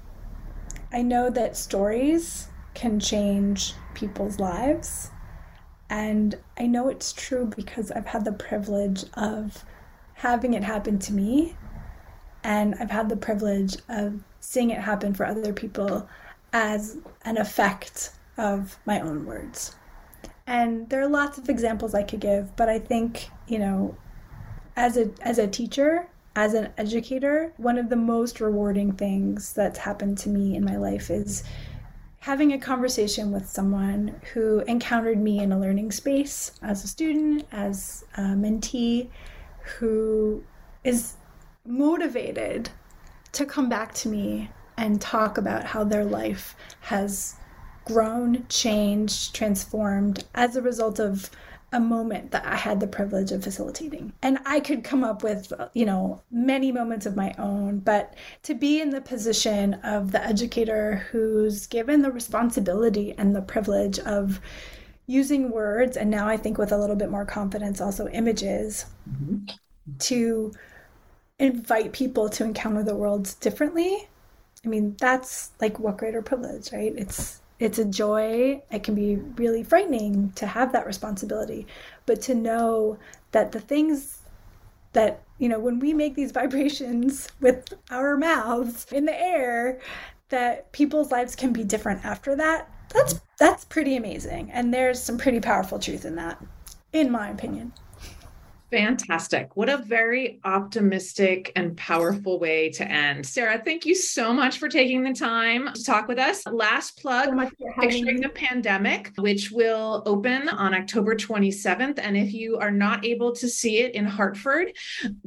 I know that stories can change people's lives. And I know it's true because I've had the privilege of having it happen to me. And I've had the privilege of seeing it happen for other people as an effect of my own words. And there are lots of examples I could give, but I think, you know, as a as a teacher, as an educator, one of the most rewarding things that's happened to me in my life is having a conversation with someone who encountered me in a learning space as a student, as a mentee, who is motivated to come back to me and talk about how their life has grown, changed, transformed as a result of a moment that I had the privilege of facilitating. And I could come up with, you know, many moments of my own, but to be in the position of the educator who's given the responsibility and the privilege of using words, and now I think with a little bit more confidence, also images, mm-hmm. to invite people to encounter the world differently. I mean, that's like what greater privilege, right? It's it's a joy. It can be really frightening to have that responsibility, but to know that the things that, you know, when we make these <laughs> vibrations with our mouths in the air, that people's lives can be different after that. That's that's pretty amazing. And there's some pretty powerful truth in that, in my opinion. Fantastic. What a very optimistic and powerful way to end. Sarah, thank you so much for taking the time to talk with us. Last plug so Picturing the Pandemic, which will open on October 27th. And if you are not able to see it in Hartford,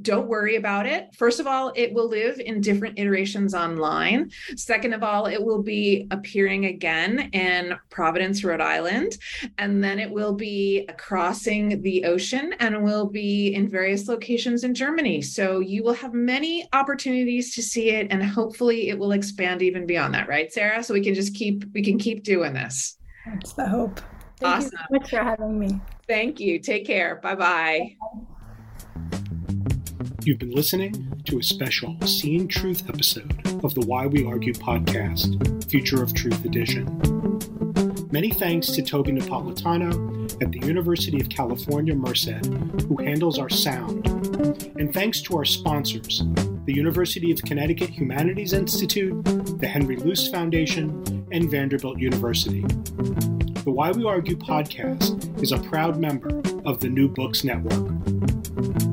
don't worry about it. First of all, it will live in different iterations online. Second of all, it will be appearing again in Providence, Rhode Island. And then it will be crossing the ocean and will be in various locations in Germany. So you will have many opportunities to see it and hopefully it will expand even beyond that, right, Sarah? So we can just keep we can keep doing this. That's the hope. Thank awesome. you so much for having me. Thank you. Take care. Bye-bye. You've been listening to a special Seeing Truth episode of the Why We Argue podcast, Future of Truth edition. Many thanks to Toby Napolitano at the University of California, Merced, who handles our sound. And thanks to our sponsors, the University of Connecticut Humanities Institute, the Henry Luce Foundation, and Vanderbilt University. The Why We Argue podcast is a proud member of the New Books Network.